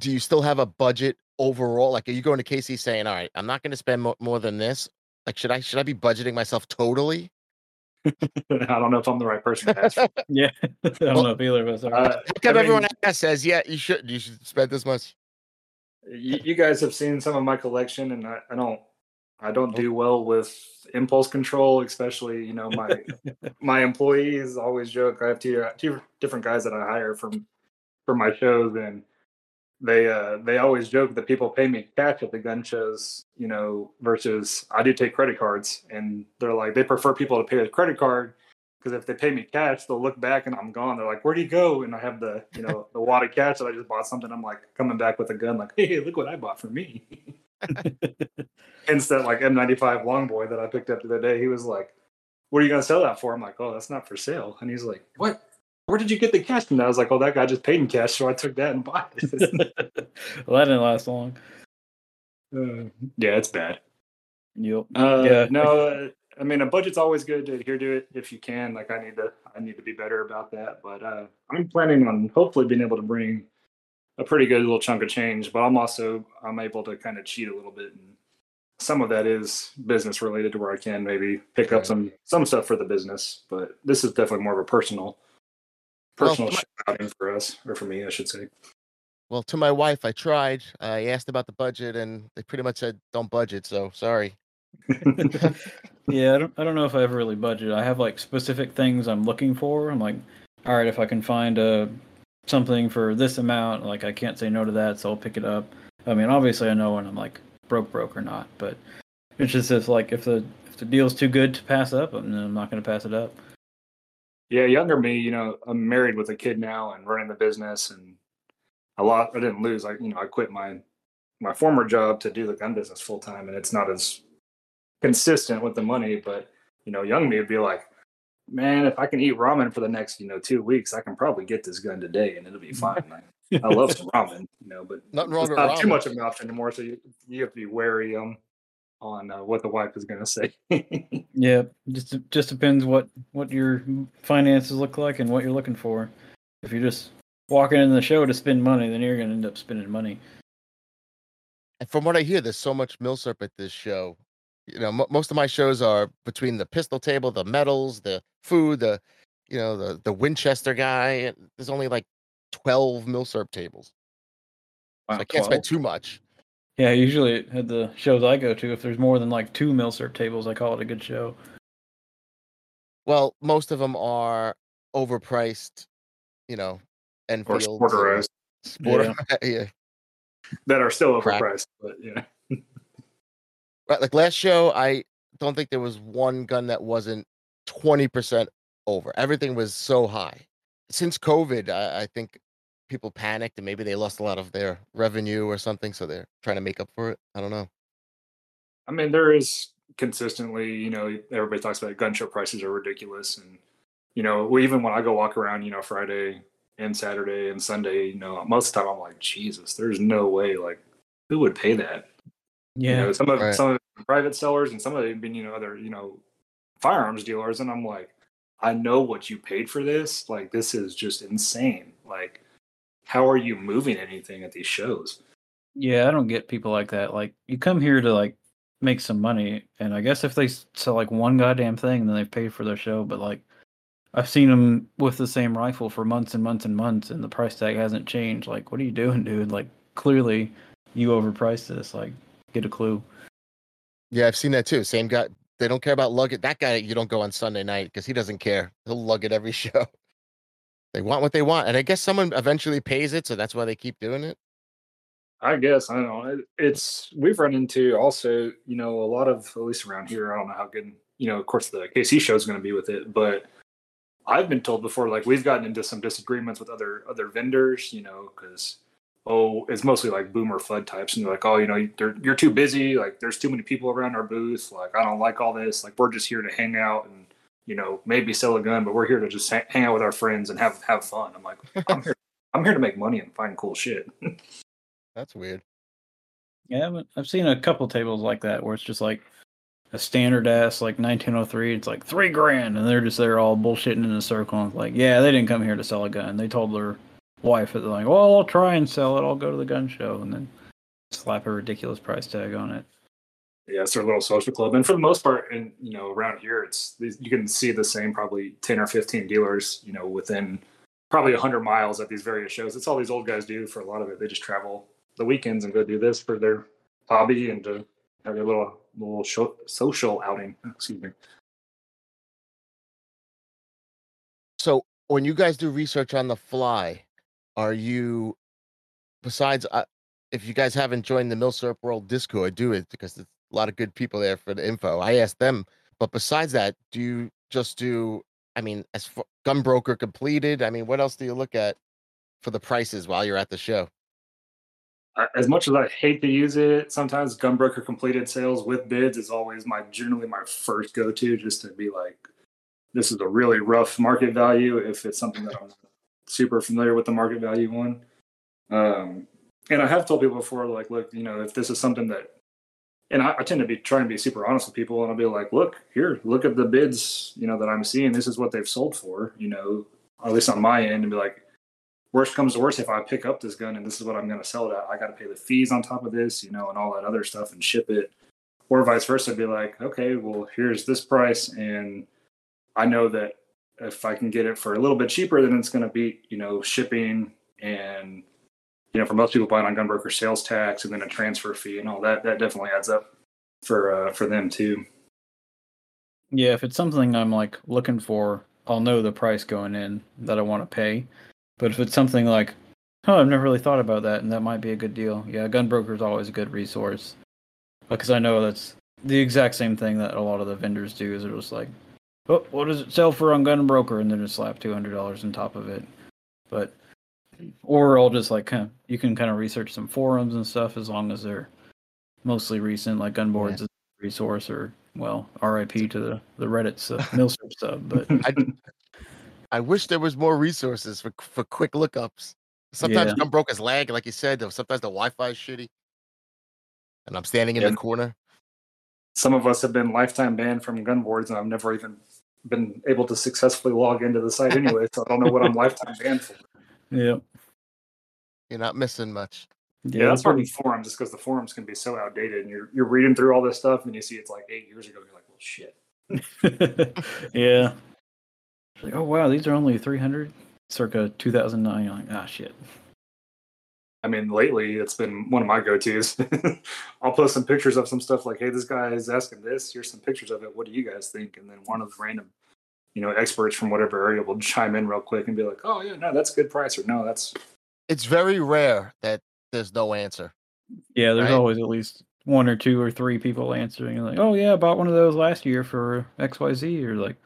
do you still have a budget overall? Like, are you going to KC saying, "All right, I'm not going to spend mo- more than this"? Like, should I should I be budgeting myself totally? I don't know if I'm the right person to ask. For. Yeah, I don't Well, know if either of us are. Uh, How come everyone mean- else says, "Yeah, you should you should spend this much"? you, you guys have seen some of my collection, and I, I don't I don't do well with impulse control, especially you know my my employees always joke. I have two two different guys that I hire from for my shows, and they uh they always joke that people pay me cash at the gun shows, you know, versus I do take credit cards, and they're like they prefer people to pay with credit card because if they pay me cash, they'll look back and I'm gone. They're like, "Where'd you go?" And I have the you know the wad of cash that I just bought something. I'm like coming back with a gun, like, "Hey, look what I bought for me." Hence that like M95 Longboy that I picked up the other day. He was like, "What are you gonna sell that for?" I'm like, "Oh, that's not for sale." And he's like, "What? Where did you get the cash from?" that?" I was like, "Oh, that guy just paid in cash, so I took that and bought it." well, that didn't last long. Uh, yeah, it's bad. Yep. Uh, Yeah. No, uh, I mean a budget's always good to adhere to it if you can. Like I need to, I need to be better about that. But uh, I'm planning on hopefully being able to bring a pretty good little chunk of change. But I'm also I'm able to kind of cheat a little bit, and some of that is business related to where I can maybe pick up some some stuff for the business. But this is definitely more of a personal Well, personal my- outing for us or for me, I should say. Well, to my wife, I tried. I asked about the budget, and they pretty much said, "Don't budget." So sorry. Yeah, I don't, I don't know if I ever really budget. I have like specific things I'm looking for. I'm like, all right, if I can find a something for this amount, like I can't say no to that, so I'll pick it up. I mean, obviously I know when I'm like broke, broke or not, but it's just if like if the if the deal's too good to pass up, then I'm not going to pass it up. Yeah, younger me, you know, I'm married with a kid now and running the business and a lot I didn't lose. I you know, I quit my my former job to do the gun business full time and it's not as consistent with the money, but you know, young me would be like, Man, if I can eat ramen for the next, you know, two weeks, I can probably get this gun today and it'll be fine. I, I love some ramen, you know, but Nothing wrong with not too much of an option anymore. So you, you have to be wary um on uh, what the wife is gonna say. Yeah, just just depends what what your finances look like and what you're looking for. If you're just walking in the show to spend money, then you're going to end up spending money. And from what I hear, there's so much milsurp at this show. You know, mo most of my shows are between the pistol table, the medals, the food, the you know, the the Winchester guy. There's only like 12 milsurp tables. So I can't spend too much. Yeah, usually at the shows I go to, if there's more than like two milsurp tables, I call it a good show. Well, most of them are overpriced, you know, or Enfields. and sporterized Sport, yeah. that are still Crack. overpriced, but yeah. Like last show, I don't think there was one gun that wasn't 20% over. Everything was so high. Since COVID, I, I think people panicked and maybe they lost a lot of their revenue or something. So they're trying to make up for it. I don't know. I mean, there is consistently, you know, everybody talks about gun show prices are ridiculous, and you know, even when I go walk around, you know, Friday and Saturday and Sunday, you know, most of the time I'm like, Jesus, there's no way, like, who would pay that? You Yeah, know, some of Right. some of the private sellers and some of them been, you know, other, you know, firearms dealers, and I'm like, I know what you paid for this. Like, this is just insane. Like, how are you moving anything at these shows? yeah, I don't get people like that. Like, you come here to like make some money, and I guess if they sell like one goddamn thing, then they've paid for their show. But like, I've seen them with the same rifle for months and months and months, and the price tag hasn't changed. Like, what are you doing, dude? Like, clearly, you overpriced this. Like, get a clue. Yeah, I've seen that too. Same guy. They don't care about luggage. That guy, you don't go on Sunday night because he doesn't care. He'll lug it every show. They want what they want, and I guess someone eventually pays it, so that's why they keep doing it. I guess I don't know. It- It's we've run into also, you know, a lot of at least around here. I don't know how good, you know. Of course, the KC show is going to be with it, but I've been told before, like we've gotten into some disagreements with other other vendors, you know, because oh, it's mostly like boomer Fudd types, and they're like, oh, you know, you're, you're too busy. Like, there's too many people around our booth. Like, I don't like all this. Like, we're just here to hang out and you know maybe sell a gun, but we're here to just ha- hang out with our friends and have have fun. I'm like, I'm here. I'm here to make money and find cool shit. That's weird. Yeah, but I've seen a couple tables like that where it's just like a standard ass like 1903. It's like three grand, and they're just there all bullshitting in a circle. And it's like, yeah, they didn't come here to sell a gun. They told their wife that they're like, well, I'll try and sell it. I'll go to the gun show, and then slap a ridiculous price tag on it. Yeah, it's their little social club, and for the most part, and you know, around here, it's you can see the same probably ten or fifteen dealers, you know, within probably hundred miles at these various shows. It's all these old guys do for a lot of it. They just travel the weekends and go do this for their hobby and to have their little little show, social outing. Excuse me. So when you guys do research on the fly, are you besides uh, if you guys haven't joined the Milsurp World Discord, do it because there's a lot of good people there for the info. I asked them, but besides that, do you just do? I mean, as for Gunbroker completed, I mean, what else do you look at for the prices while you're at the show? As much as I hate to use it, sometimes Gunbroker completed sales with bids is always my generally my first go to, just to be like, this is a really rough market value if it's something that I'm super familiar with the market value one. Um, and I have told people before, like, look, you know, if this is something that, and I, I tend to be trying to be super honest with people, and I'll be like, look, here, look at the bids, you know, that I'm seeing. This is what they've sold for, you know, at least on my end, and be like, worst comes to worst, if I pick up this gun and this is what I'm going to sell it at, I got to pay the fees on top of this, you know, and all that other stuff and ship it. Or vice versa, be like, okay, well, here's this price, and I know that if I can get it for a little bit cheaper, then it's going to beat, you know, shipping and, you know, for most people buying on Gunbroker sales tax and then a transfer fee and all that, that definitely adds up for uh, for them too. Yeah, if it's something I'm like looking for, I'll know the price going in that I want to pay. But if it's something like, oh, I've never really thought about that, and that might be a good deal. Yeah, Gunbroker is always a good resource because I know that's the exact same thing that a lot of the vendors do. Is they're just like, oh, what does it sell for on Gunbroker, and then just slap two hundred dollars on top of it. But or I'll just like kind of you can kind of research some forums and stuff as long as they're mostly recent, like Gunboards is a resource or well, RIP to the the Reddit sub, Milsurp sub, but I I wish there was more resources for for quick lookups. Sometimes Yeah. Gunbroker's lag, like you said. though Sometimes the Wi-Fi is shitty, and I'm standing in Yeah. the corner. Some of us have been lifetime banned from Gunboards, and I've never even been able to successfully log into the site anyway, so I don't know what I'm lifetime banned for. yeah, You're not missing much. Yeah, that's part of the forums, just because the forums can be so outdated, and you're you're reading through all this stuff, and you see it's like eight years ago, and you're like, well, shit. yeah. Like, oh wow, these are only three hundred, circa two thousand nine. Like, ah, shit. I mean, lately it's been one of my go-tos. I'll post some pictures of some stuff like, "Hey, this guy is asking this. Here's some pictures of it. What do you guys think?" And then one of the random, you know, experts from whatever area will chime in real quick and be like, "Oh yeah, no, that's a good price," or "No, that's It's very rare that there's no answer. Yeah, there's Right. always at least one or two or three people answering. Like, oh yeah, I bought one of those last year for X Y Z. Or like,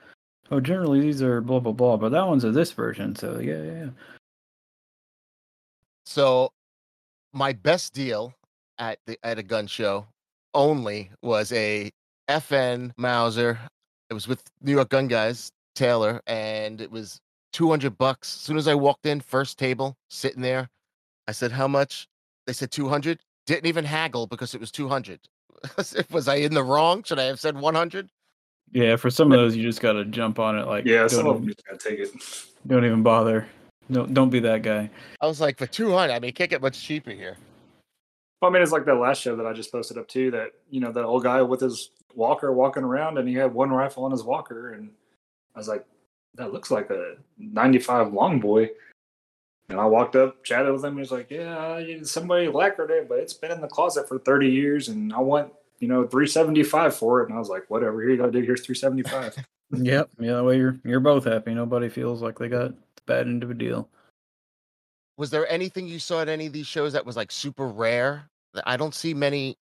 oh, generally these are blah blah blah, but that one's a this version. So yeah, yeah. yeah. So my best deal at the at a gun show only was a FN Mauser. It was with New York Gun Guys, Taylor, and it was 200 bucks. As soon as I walked in, first table, sitting there, I said, "How much?" They said 200. Didn't even haggle because it was 200. was I in the wrong? Should I have said 100? Yeah, for some of those, you just gotta jump on it. Like, yeah." don't, Some of them just gotta take it. don't even bother. Don't don't be that guy. I was like, for 200. I mean, it can't get much cheaper here. Well, I mean, it's like that last show that I just posted up too. That you know, that old guy with his walker walking around, and he had one rifle on his walker, and I was like, that looks like a 95 long boy. And I walked up, chatted with him. He was like, yeah, somebody lacquered it, but it's been in the closet for 30 years, and I want you know 375 for it. And I was like, whatever, here you go, dude. Here's 375. Yep. Yeah, that way you're you're both happy. Nobody feels like they got the bad end of a deal. Was there anything you saw at any of these shows that was like super rare? I don't see many.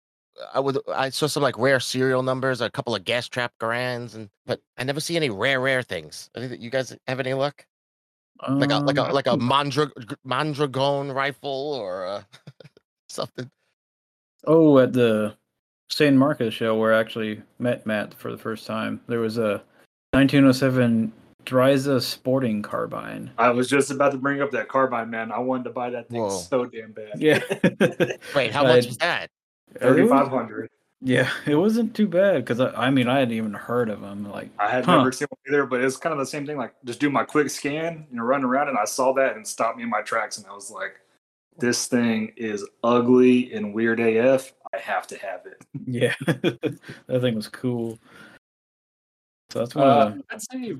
I would. I saw some like rare serial numbers, a couple of gas trap Garands, and but I never see any rare rare things. You guys have any luck? Like a like a Um, like a Mondra- Mondragon rifle or uh, something. Oh, at the San Marcos show where I actually met Matt for the first time, there was a 1907 Dreyse Sporting Carbine. I was just about to bring up that carbine, man. I wanted to buy that thing Whoa. so damn bad. Yeah. Wait, how much was that? 3500 Yeah, it wasn't too bad because I, I mean I hadn't even heard of them. Like, I had Huh. never seen one either, but it's kind of the same thing. Like, just do my quick scan, you know, run around, and I saw that and stopped me in my tracks, and I was like, "This thing is ugly and weird AF. I have to have it." yeah, that thing was cool. So that's one Uh, of I'd say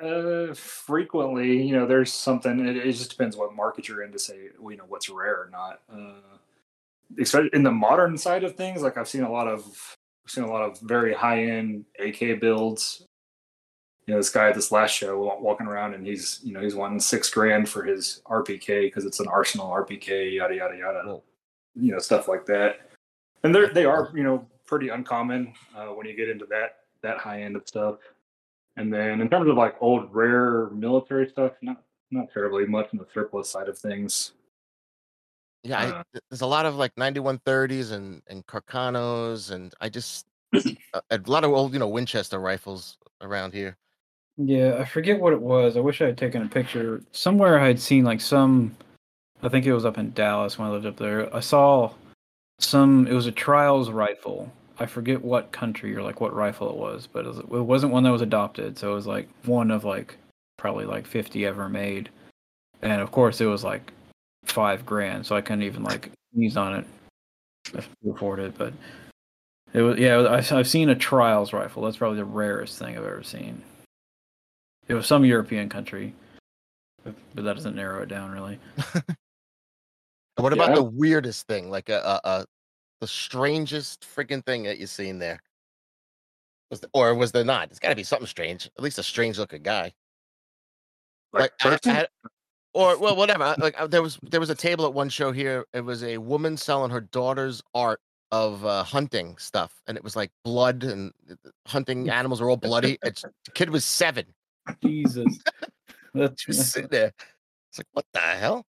uh, frequently, you know, there's something. It, it just depends what market you're in to say, you know, what's rare or not. Uh, especially in the modern side of things, like I've seen a lot of, I've seen a lot of very high end AK builds. You know, this guy at this last show walking around and he's, you know, he's wanting six grand for his RPK because it's an Arsenal RPK, yada yada yada. Whoa. You know, stuff like that. And they're they are, you know, pretty uncommon uh, when you get into that that high end of stuff. And then in terms of like old rare military stuff, not not terribly much on the surplus side of things. Yeah, Uh, th- there's a lot of like 9130s and and Carcanos, and I just a, a lot of old, you know, Winchester rifles around here. yeah, I forget what it was. I wish I had taken a picture. Somewhere I had seen like some, I think it was up in Dallas when I lived up there. I saw some. It was a trials rifle. I forget what country or like what rifle it was, but it, was, it wasn't one that was adopted. So it was like one of like probably like 50 ever made, and of course it was like five grand. So I couldn't even like use on it to afford it. But it was yeah. I, I've seen a trials rifle. That's probably the rarest thing I've ever seen. It was some European country, but but that doesn't narrow it down really. What about Yeah. the weirdest thing, like a, a, a the strangest freaking thing that you've seen there? Was the, or was there not? It's got to be something strange. At least a strange looking guy. Like, I- I had- or well, whatever. Like uh, there was there was a table at one show here. It was a woman selling her daughter's art of uh, hunting stuff, and it was like blood and uh, hunting animals were all bloody. It's, the kid was seven. Jesus, that's was sitting there. It's like what the hell?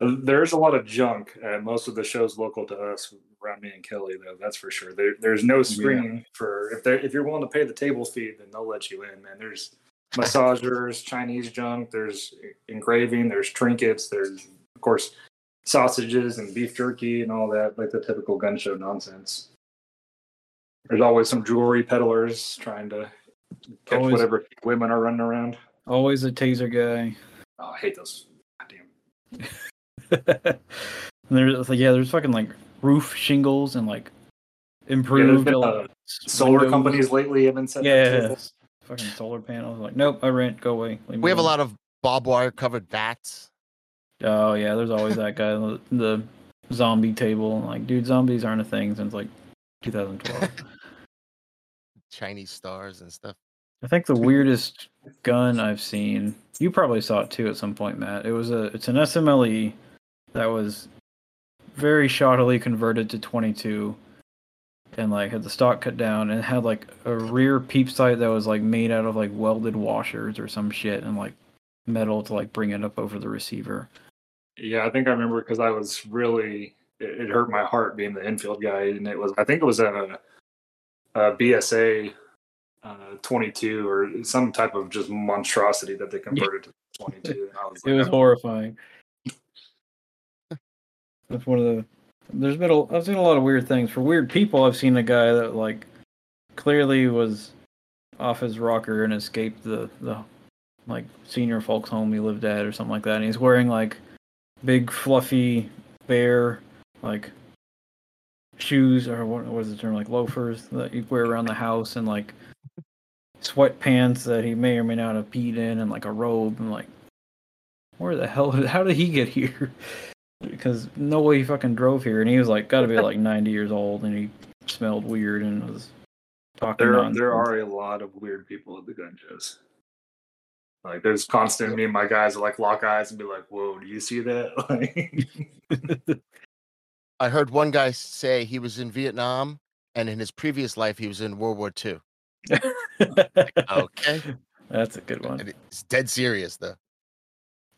There's a lot of junk at most of the shows local to us around me and Kelly, though. That's for sure. There, there's no screening for if they if you're willing to pay the table fee, then they'll let you in. Man, there's massagers, Chinese junk. There's engraving. There's trinkets. There's of course sausages and beef jerky and all that, like the typical gun show nonsense. There's always some jewelry peddlers trying to catch Always. whatever women are running around. always a taser guy. Oh, I hate those. Goddamn. and there's like yeah, there's fucking like roof shingles and like Yeah, improved been, uh, solar windows. companies lately have been setting up Yeah, fucking solar panels. Like nope, I rent. Go away. We have a lot of barbed wire covered bats. Oh yeah, there's always that guy. The, the zombie table. Like, dude, zombies aren't a thing since like 2012. Chinese stars and stuff. I think the weirdest gun I've seen. You probably saw it too at some point, Matt. It was a. It's an SMLE that was very shoddily converted to 22, and like had the stock cut down and had like a rear peep sight that was like made out of like welded washers or some shit and like metal to like bring it up over the receiver. Yeah, I think I remember because I was really it, it hurt my heart being the Enfield guy, and it was I think it was a, a BSA uh, 22 or some type of just monstrosity that they converted to 22. And I was It like, was horrifying. That's one of the. There's been a. I've seen a lot of weird things. For weird people, I've seen a guy that like clearly was off his rocker and escaped the the like senior folks home he lived at or something like that. And he's wearing like big fluffy bear like shoes or what is the term like loafers that you wear around the house and like sweatpants that he may or may not have peed in, and like a robe. And like, where the hell? How did he get here? Because no way he fucking drove here, and he was like, got to be like ninety years old, and he smelled weird and was talking. There, nonsense. there are a lot of weird people at the gun shows. Like, there's constant. Me and my guys are like lock eyes and be like, "Whoa, do you see that?" Like, I heard one guy say he was in Vietnam, and in his previous life he was in World War II. Okay, That's a good one. it's dead serious though.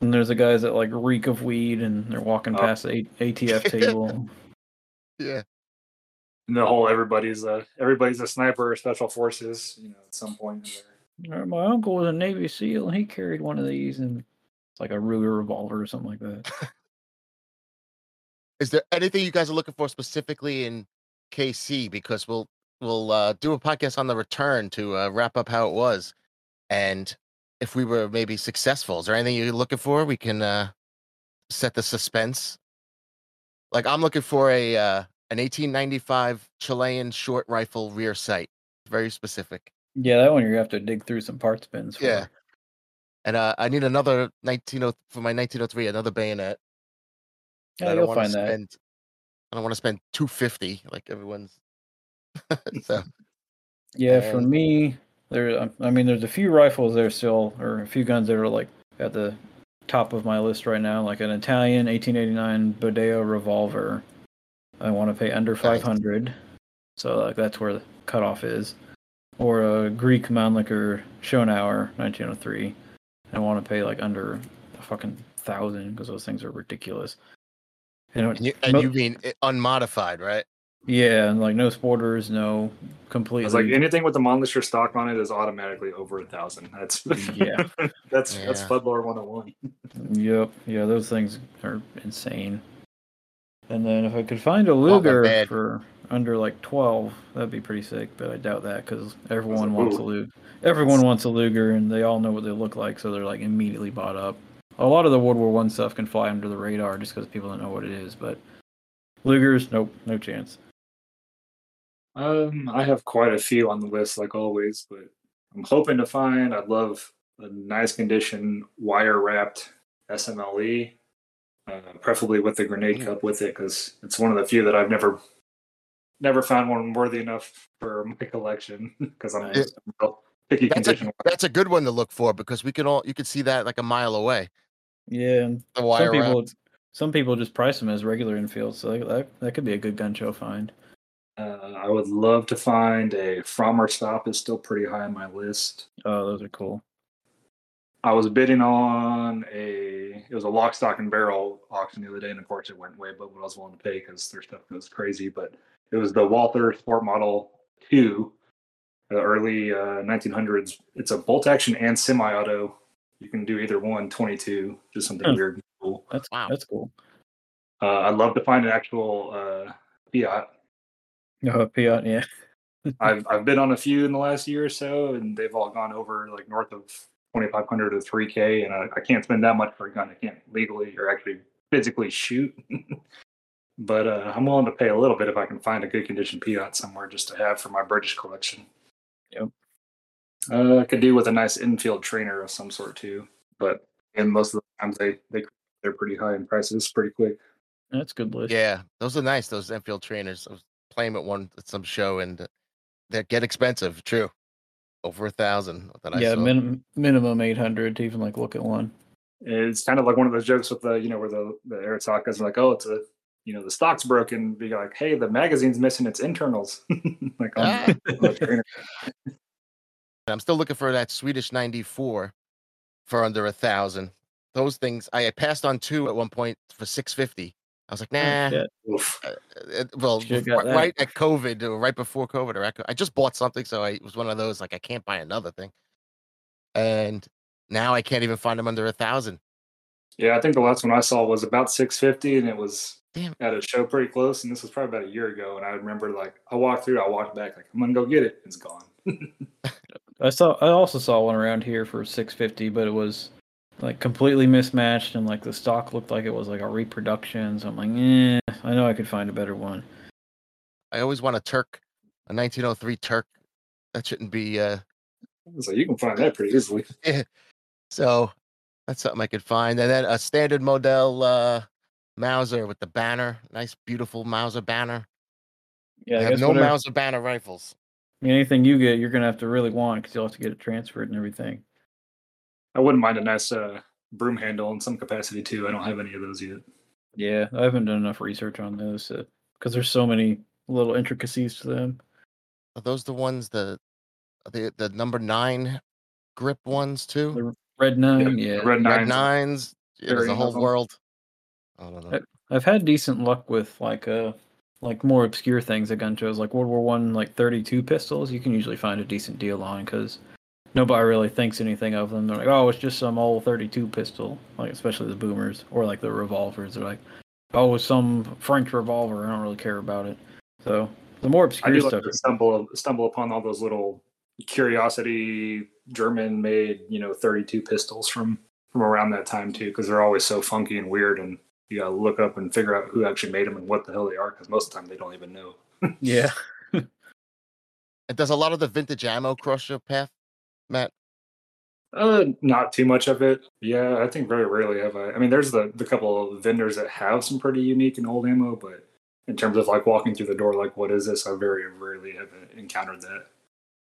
And there's the guys that like reek of weed, and they're walking Oh. past the A- ATF table. Yeah, and the whole everybody's a everybody's a sniper or special forces. You know, at some point in there. Uh, My uncle was a Navy SEAL, and he carried one of these, and it's like a Ruger revolver or something like that. is there anything you guys are looking for specifically in KC? Because we'll we'll uh, do a podcast on the return to uh, wrap up how it was, and if we were maybe successful. Is there anything you're looking for? We can uh, set the suspense. Like I'm looking for a uh, an 1895 Chilean short rifle rear sight. Very specific. Yeah, that one you have to dig through some parts bins. For. Yeah. And uh, I need another 190 for my 1903, another bayonet. yeah, I don't you'll find that. spend, I don't want to spend 250 like everyone's. so Yeah, for me, there. um, I mean, there's a few rifles there still, or a few guns that are like at the top of my list right now, like an Italian 1889 Bodeo revolver. I want to pay under 500, so like that's where the cutoff is. Or a Greek Mannlicher Schonauer 1903. I want to pay like under a fucking thousand because those things are ridiculous. You know, and you, and you mean unmodified, right? Yeah, and like no sporters, no I completely. was like, anything with the Mannlicher stock on it is automatically over a thousand. That's Yeah. that's that's Yeah. Fudd lore 101. Yep, yeah, those things are insane. And then if I could find a Luger bad. for under like twelve, that'd be pretty sick. But I doubt that because everyone like, wants a ooh. Luger. Everyone wants a Luger, and they all know what they look like, so they're like immediately bought up. A lot of the World War One stuff can fly under the radar just because people don't know what it is. But Lugers, nope, no chance. Um, I have quite a few on the list, like always, but I'm hoping to find. I'd love a nice condition, wire wrapped SMLE, uh, preferably with the grenade Mm. cup with it, because it's one of the few that I've never, never found one worthy enough for my collection. Because I'm Nice. a picky That's a, condition. that's a good one to look for because we can all you can see that like a mile away. Yeah, The wire some people, wrap. some people just price them as regular Enfield, so that, that that could be a good gun show find. Uh, I would love to find a From Frommer stop. is still pretty high on my list. Oh, those are cool. I was bidding on a it was a lock, stock, and barrel auction the other day, and of course it went way but what I was willing to pay because their stuff goes crazy. But it was the Walther Sport Model Two, the early uh, 1900s. It's a bolt action and semi-auto. You can do either one. 22, just something Hmm. weird and cool. That's Wow. that's cool. Uh, I'd love to find an actual uh, Fiat. Oh, Piat, yeah. I've I've been on a few in the last year or so, and they've all gone over like north of 2,500 to 3K, and I, I can't spend that much for a gun. I can't legally or actually physically shoot. but uh, I'm willing to pay a little bit if I can find a good condition Piat somewhere just to have for my British collection. Yep. Uh, I could do with a nice Enfield trainer of some sort too, but and most of the times they they they're pretty high in prices pretty quick. That's good list. Yeah, those are nice. Those Enfield trainers. I was playing at one at some show and uh, they get expensive. True, over a thousand that yeah, saw. min- minimum 800 to even like look at one. it's kind of like one of those jokes with the you know where the the Aristoteles are like oh it's a you know the stock's broken be like hey the magazine's missing its internals like on, Ah. on the. I'm still looking for that Swedish 94 for under a thousand. Those things I had passed on two at one point for 650. I was like, nah. Oh, uh, uh, well, Should've ri- got that. right at COVID or right before COVID, or at co- I just bought something, so I it was one of those like I can't buy another thing, and now I can't even find them under a thousand. yeah i think the last one i saw was about 650 and it was Damn. at a show pretty close and this was probably about a year ago and i remember like i walked through i walked back like i'm gonna go get it it's gone I saw. I also saw one around here for 650, but it was like completely mismatched, and like the stock looked like it was like a reproduction. So I'm like, eh, I know I could find a better one. I always want a Turk, a 1903 Turk. That shouldn't be uh, So you can find that pretty easily. So that's something I could find. And then a standard model uh, Mauser with the banner, nice, beautiful Mauser banner. Yeah, I I have no whatever- Mauser banner rifles. Anything you get, you're gonna have to really want because you'll have to get it transferred and everything. I wouldn't mind a nice uh, broom handle in some capacity too. I don't have any of those yet. Yeah, I haven't done enough research on those because there's so many little intricacies to them. Are those the ones the the the number nine grip ones too? The red nine, yeah. Red Red nines. nines. Yeah, there's a whole world. I don't know. Uh, I've had decent luck with like uh like more obscure things at gun shows, like World War One, like 32 pistols. You can usually find a decent deal on because nobody really thinks anything of them. They're like, oh, it's just some old 32 pistol, like especially the boomers or like the revolvers. They're like, oh, it's some French revolver. I don't really care about it. So the more obscure I obscure do like stuff, to stumble stumble upon all those little curiosity German made, you know, 32 pistols from from around that time too, because they're always so funky and weird, and you gotta look up and figure out who actually made them and what the hell they are, because most of the time they don't even know. yeah. And does a lot of the vintage ammo cross your path, Matt? Uh, not too much of it. Yeah, I think very rarely have I. I mean, there's the the couple of vendors that have some pretty unique and old ammo, but in terms of like walking through the door, like what is this? I very rarely have encountered that.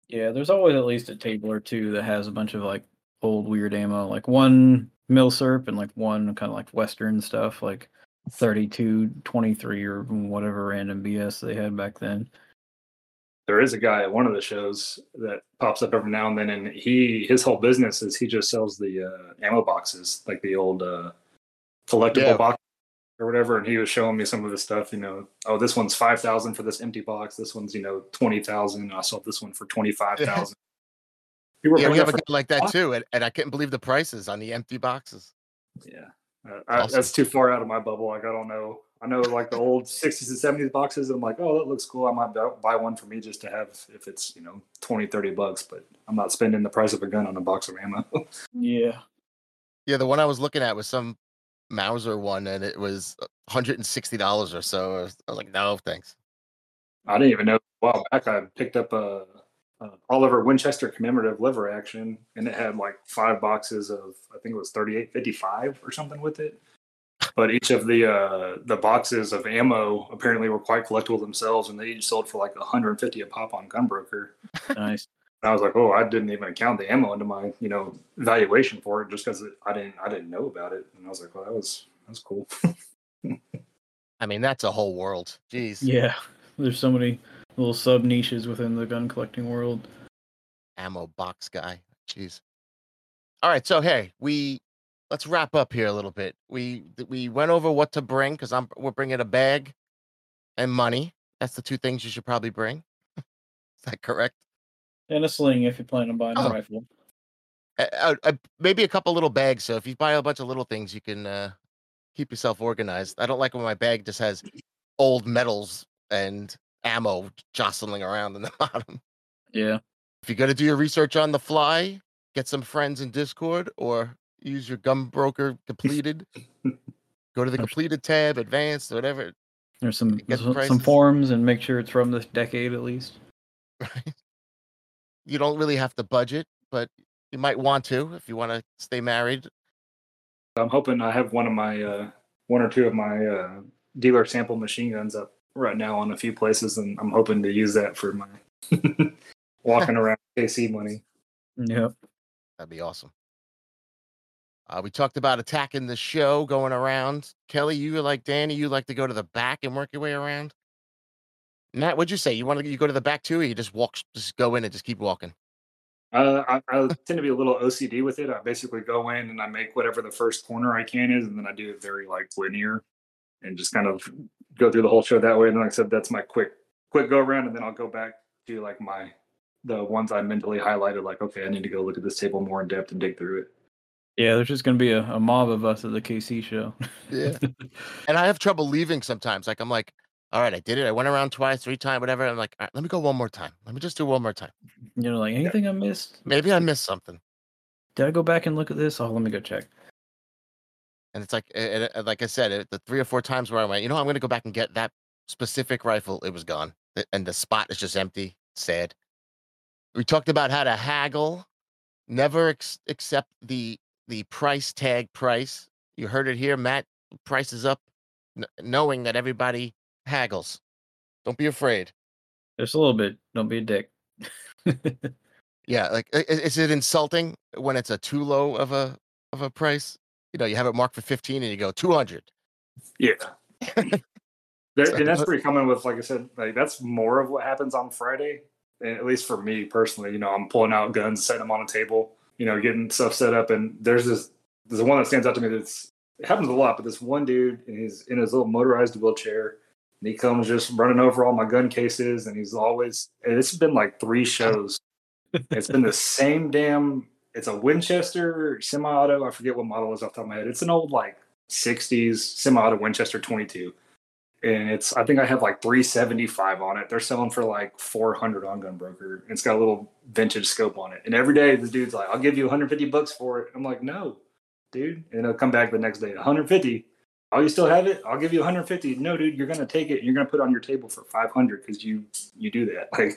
Yeah, there's always at least a table or two that has a bunch of like old weird ammo, like one milsurp and like one kind of like western stuff, like 32, 23 or whatever random BS they had back then. There is a guy at one of the shows that pops up every now and then, and he his whole business is he just sells the uh, ammo boxes, like the old uh, collectible Yeah. box or whatever. And he was showing me some of the stuff. You know, oh, this one's five thousand for this empty box. This one's you know twenty thousand. I sold this one for twenty five thousand. Yeah, we have a guy like that too, and, and I couldn't believe the prices on the empty boxes. yeah. Uh, I, That's too far out of my bubble. Like I don't know. I know like the old 60s and 70s boxes. I'm like, oh, that looks cool. I might buy one for me just to have if it's, you know, 20, 30 bucks, but I'm not spending the price of a gun on a box of ammo. Mm. Yeah. Yeah, the one I was looking at was some Mauser one, and it was $160 or so. I was, I was like, no, thanks. I didn't even know. A while back, I picked up a, a Oliver Winchester commemorative lever action, and it had like five boxes of I think it was 3855 or something with it. But each of the uh, the boxes of ammo apparently were quite collectible themselves, and they each sold for like 150 a pop on Gunbroker. Nice. And I was like, oh, I didn't even count the ammo into my you know valuation for it just because I didn't I didn't know about it, and I was like, well, that was that was cool. I mean, that's a whole world. Jeez. Yeah. There's so many little sub niches within the gun collecting world. Ammo box guy. Jeez. All right, so hey, we let's wrap up here a little bit. We we went over what to bring because I'm we're bringing a bag and money. That's the two things you should probably bring. Is that correct? And a sling if you plan on buying a Oh. rifle. uh, uh, maybe a couple little bags. So if you buy a bunch of little things, you can uh, keep yourself organized. I don't like when my bag just has old metals and ammo jostling around in the bottom. Yeah. If you're gonna do your research on the fly, get some friends in Discord or use your Gunbroker completed. Go to the completed tab, advanced, whatever. There's some Get the some, forums and make sure it's from this decade at least. Right? You don't really have to budget, but you might want to if you want to stay married. I'm hoping I have one of my uh, one or two of my uh, dealer sample machine guns up right now on a few places, and I'm hoping to use that for my walking around KC money. Yep. That'd be awesome. Uh, we talked about attacking the show, going around. Kelly, you like Danny. You like to go to the back and work your way around. Matt, what'd you say? You want to you go to the back too, or you just walk, just go in and just keep walking? Uh, I, I tend to be a little OCD with it. I basically go in and I make whatever the first corner I can is, and then I do it very like linear, and just kind of go through the whole show that way. And like I said, that's my quick quick go around, and then I'll go back to like my the ones I mentally highlighted. Like, okay, I need to go look at this table more in depth and dig through it. Yeah, there's just gonna be a, a mob of us at the KC show. Yeah. and I have trouble leaving sometimes. Like I'm like, all right, I did it. I went around twice, three times, whatever. I'm like, all right, let me go one more time. Let me just do one more time. you know, like anything I missed? Maybe I missed something. Did I go back and look at this? Oh, let me go check. And it's like, eh, eh, like I said, eh, the three or four times where I went, you know, I'm going to go back and get that specific rifle. It was gone, and the spot is just empty. Sad. We talked about how to haggle, never ex- accept the the price tag price. You heard it here. Matt prices up, n- knowing that everybody haggles. Don't be afraid. Just a little bit. Don't be a dick. Yeah, like i- i- is it insulting when it's a too low of a of a price? You know, you have it marked for fifteen and you go two hundred. Yeah. There, and that's pretty common with, like I said, like that's more of what happens on Friday. And at least for me personally, you know, I'm pulling out guns, setting them on a table, you know, getting stuff set up. And there's this, there's one that stands out to me that's, it happens a lot, but this one dude, and he's in his little motorized wheelchair, and he comes just running over all my gun cases. And he's always, and it's been like three shows. it's been the same damn, it's a Winchester semi auto. I forget what model is off the top of my head. It's an old, like, 60s semi auto Winchester 22 and it's I think I have like 375 on it. They're selling for like 400 on Gun Broker. It's got a little vintage scope on it. And every day the dude's like, "I'll give you 150 bucks for it." I'm like, "No, dude." And I'll come back the next day, 150. Oh, you still have it? I'll give you 150. No, dude, you're gonna take it. and You're gonna put it on your table for 500 because you you do that. Like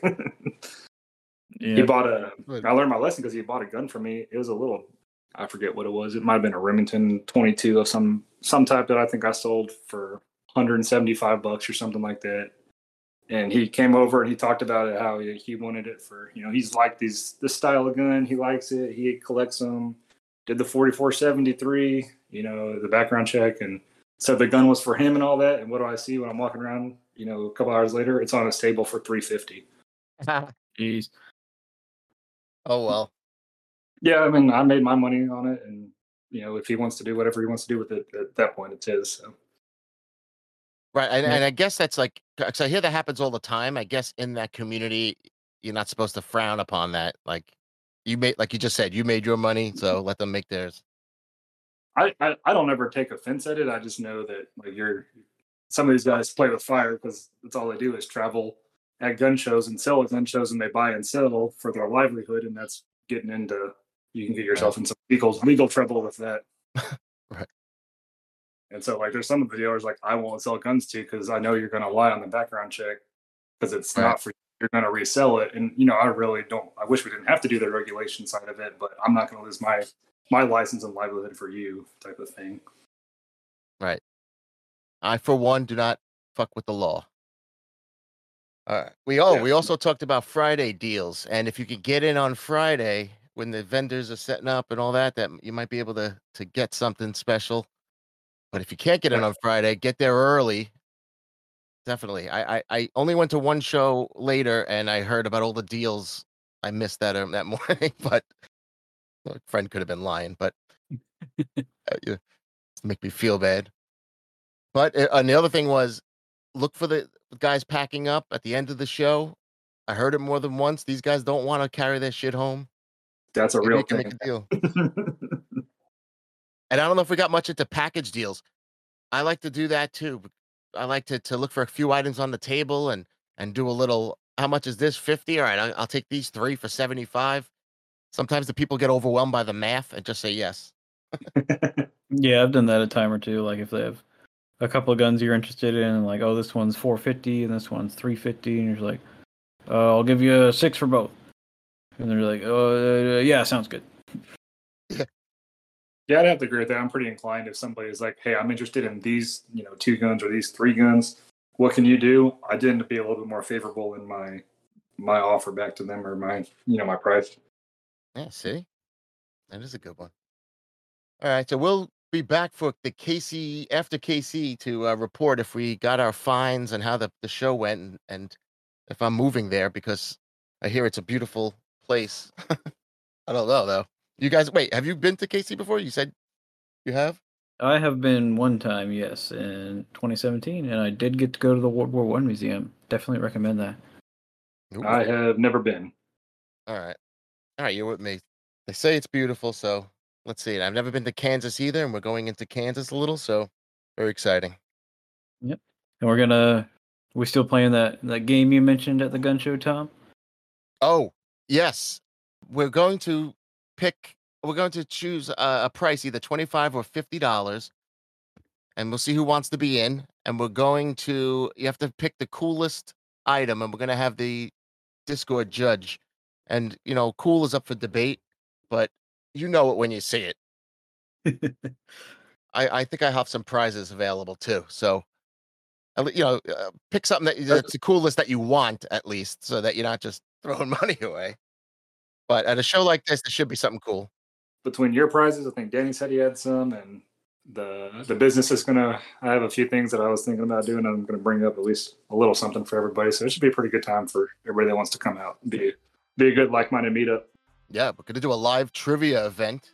he Yeah. bought a. I learned my lesson because he bought a gun for me. It was a little. I forget what it was. It might have been a Remington 22 of some some type that I think I sold for 175 bucks or something like that. And he came over and he talked about it how he, he wanted it for you know he's like these this style of gun he likes it he collects them did the 4473 you know the background check and so the gun was for him and all that and what do I see when I'm walking around you know a couple hours later it's on his table for 350 Jeez. oh well. Yeah, I mean, I made my money on it, and you know, if he wants to do whatever he wants to do with it, at that point, it's his. So Right. And, Yeah. and I guess that's like, because I hear that happens all the time. I guess in that community, you're not supposed to frown upon that. Like you made, like you just said, you made your money, so let them make theirs. I, I, I don't ever take offense at it. I just know that like you're some of these guys play with fire because that's all they do is travel at gun shows and sell at gun shows, and they buy and sell for their livelihood, and that's getting into you can get yourself in some legal legal trouble with that. Right. And so, like, there's some of the dealers like I won't sell guns to because I know you're going to lie on the background check because it's Right. not for you. You're going to resell it, and you know I really don't. I wish we didn't have to do the regulation side of it, but I'm not going to lose my my license and livelihood for you, type of thing. Right. I, for one, do not fuck with the law. All right. We oh, Yeah. we also talked about Friday deals, and if you could get in on Friday when the vendors are setting up and all that, that you might be able to to get something special. But if you can't get in on Friday, get there early. Definitely. I, I I only went to one show later, and I heard about all the deals. I missed that um, that morning, but a friend could have been lying. But uh, yeah, make me feel bad. But uh, and the other thing was, look for the guys packing up at the end of the show. I heard it more than once. These guys don't want to carry their shit home. That's a real thing. a deal. And I don't know if we got much into package deals. I like to do that too. I like to to look for a few items on the table and and do a little. How much is this? Fifty. All right, I'll, I'll take these three for seventy five. Sometimes the people get overwhelmed by the math and just say yes. Yeah, I've done that a time or two. Like if they have a couple of guns you're interested in, like, oh, this one's 450 and this one's 350, and you're like, uh, I'll give you a six for both. And they're like, oh, uh, yeah, sounds good. Yeah, I'd have to agree with that. I'm pretty inclined if somebody is like, "Hey, I'm interested in these, you know, two guns or these three guns. What can you do?" I tend to be a little bit more favorable in my my offer back to them or my, you know, my price. Yeah, see, that is a good one. All right, so we'll be back for the KC after KC to uh, report if we got our fines and how the, the show went, and, and if I'm moving there because I hear it's a beautiful place. I don't know though. You guys, wait, have you been to KC before? You said you have. I have been one time, yes, in 2017, and I did get to go to the World War One museum. Definitely recommend that. Ooh, I have never been. All right, all right, you're with me. They say it's beautiful, so let's see. it. I've never been to Kansas either, and we're going into Kansas a little, so very exciting. Yep, and we're gonna, we still playing that that game you mentioned at the gun show, Tom? Oh, yes. We're going to pick, we're going to choose a, a price, either 25 or $50, and we'll see who wants to be in. And we're going to, you have to pick the coolest item, and we're going to have the Discord judge And you know, cool is up for debate, but you know it when you see it. I, I think I have some prizes available too. So, you know, uh, pick something that that's the coolest that you want at least, so that you're not just throwing money away. But at a show like this, there should be something cool. Between your prizes, I think Danny said he had some, and the the business is gonna. I have a few things that I was thinking about doing. I'm gonna bring up at least a little something for everybody. So it should be a pretty good time for everybody that wants to come out. Be be a good like minded meetup. Yeah, we're gonna do a live trivia event,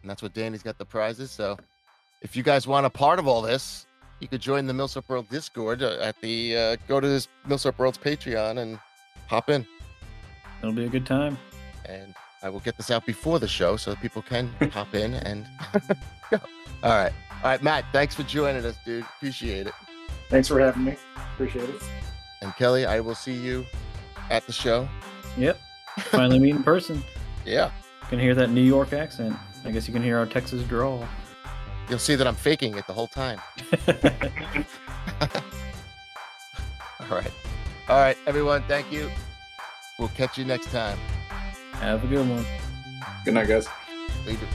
and that's what Danny's got the prizes. So, if you guys want a part of all this, you could join the Milsurp World Discord uh, at the uh, go to this Milsurp World's Patreon and hop in. It'll be a good time. And I will get this out before the show so people can hop in and go. All right, all right, Matt. Thanks for joining us, dude. Appreciate it. Thanks for having me. Appreciate it. And Kelly, I will see you at the show. Yep. Finally meet in person. Yeah, You Can hear that New York accent. I guess you can hear our Texas drawl. you'll see that I'm faking it the whole time. All right, all right, everyone. Thank you. We'll catch you next time. Have a good one. Good night, guys. Leave it.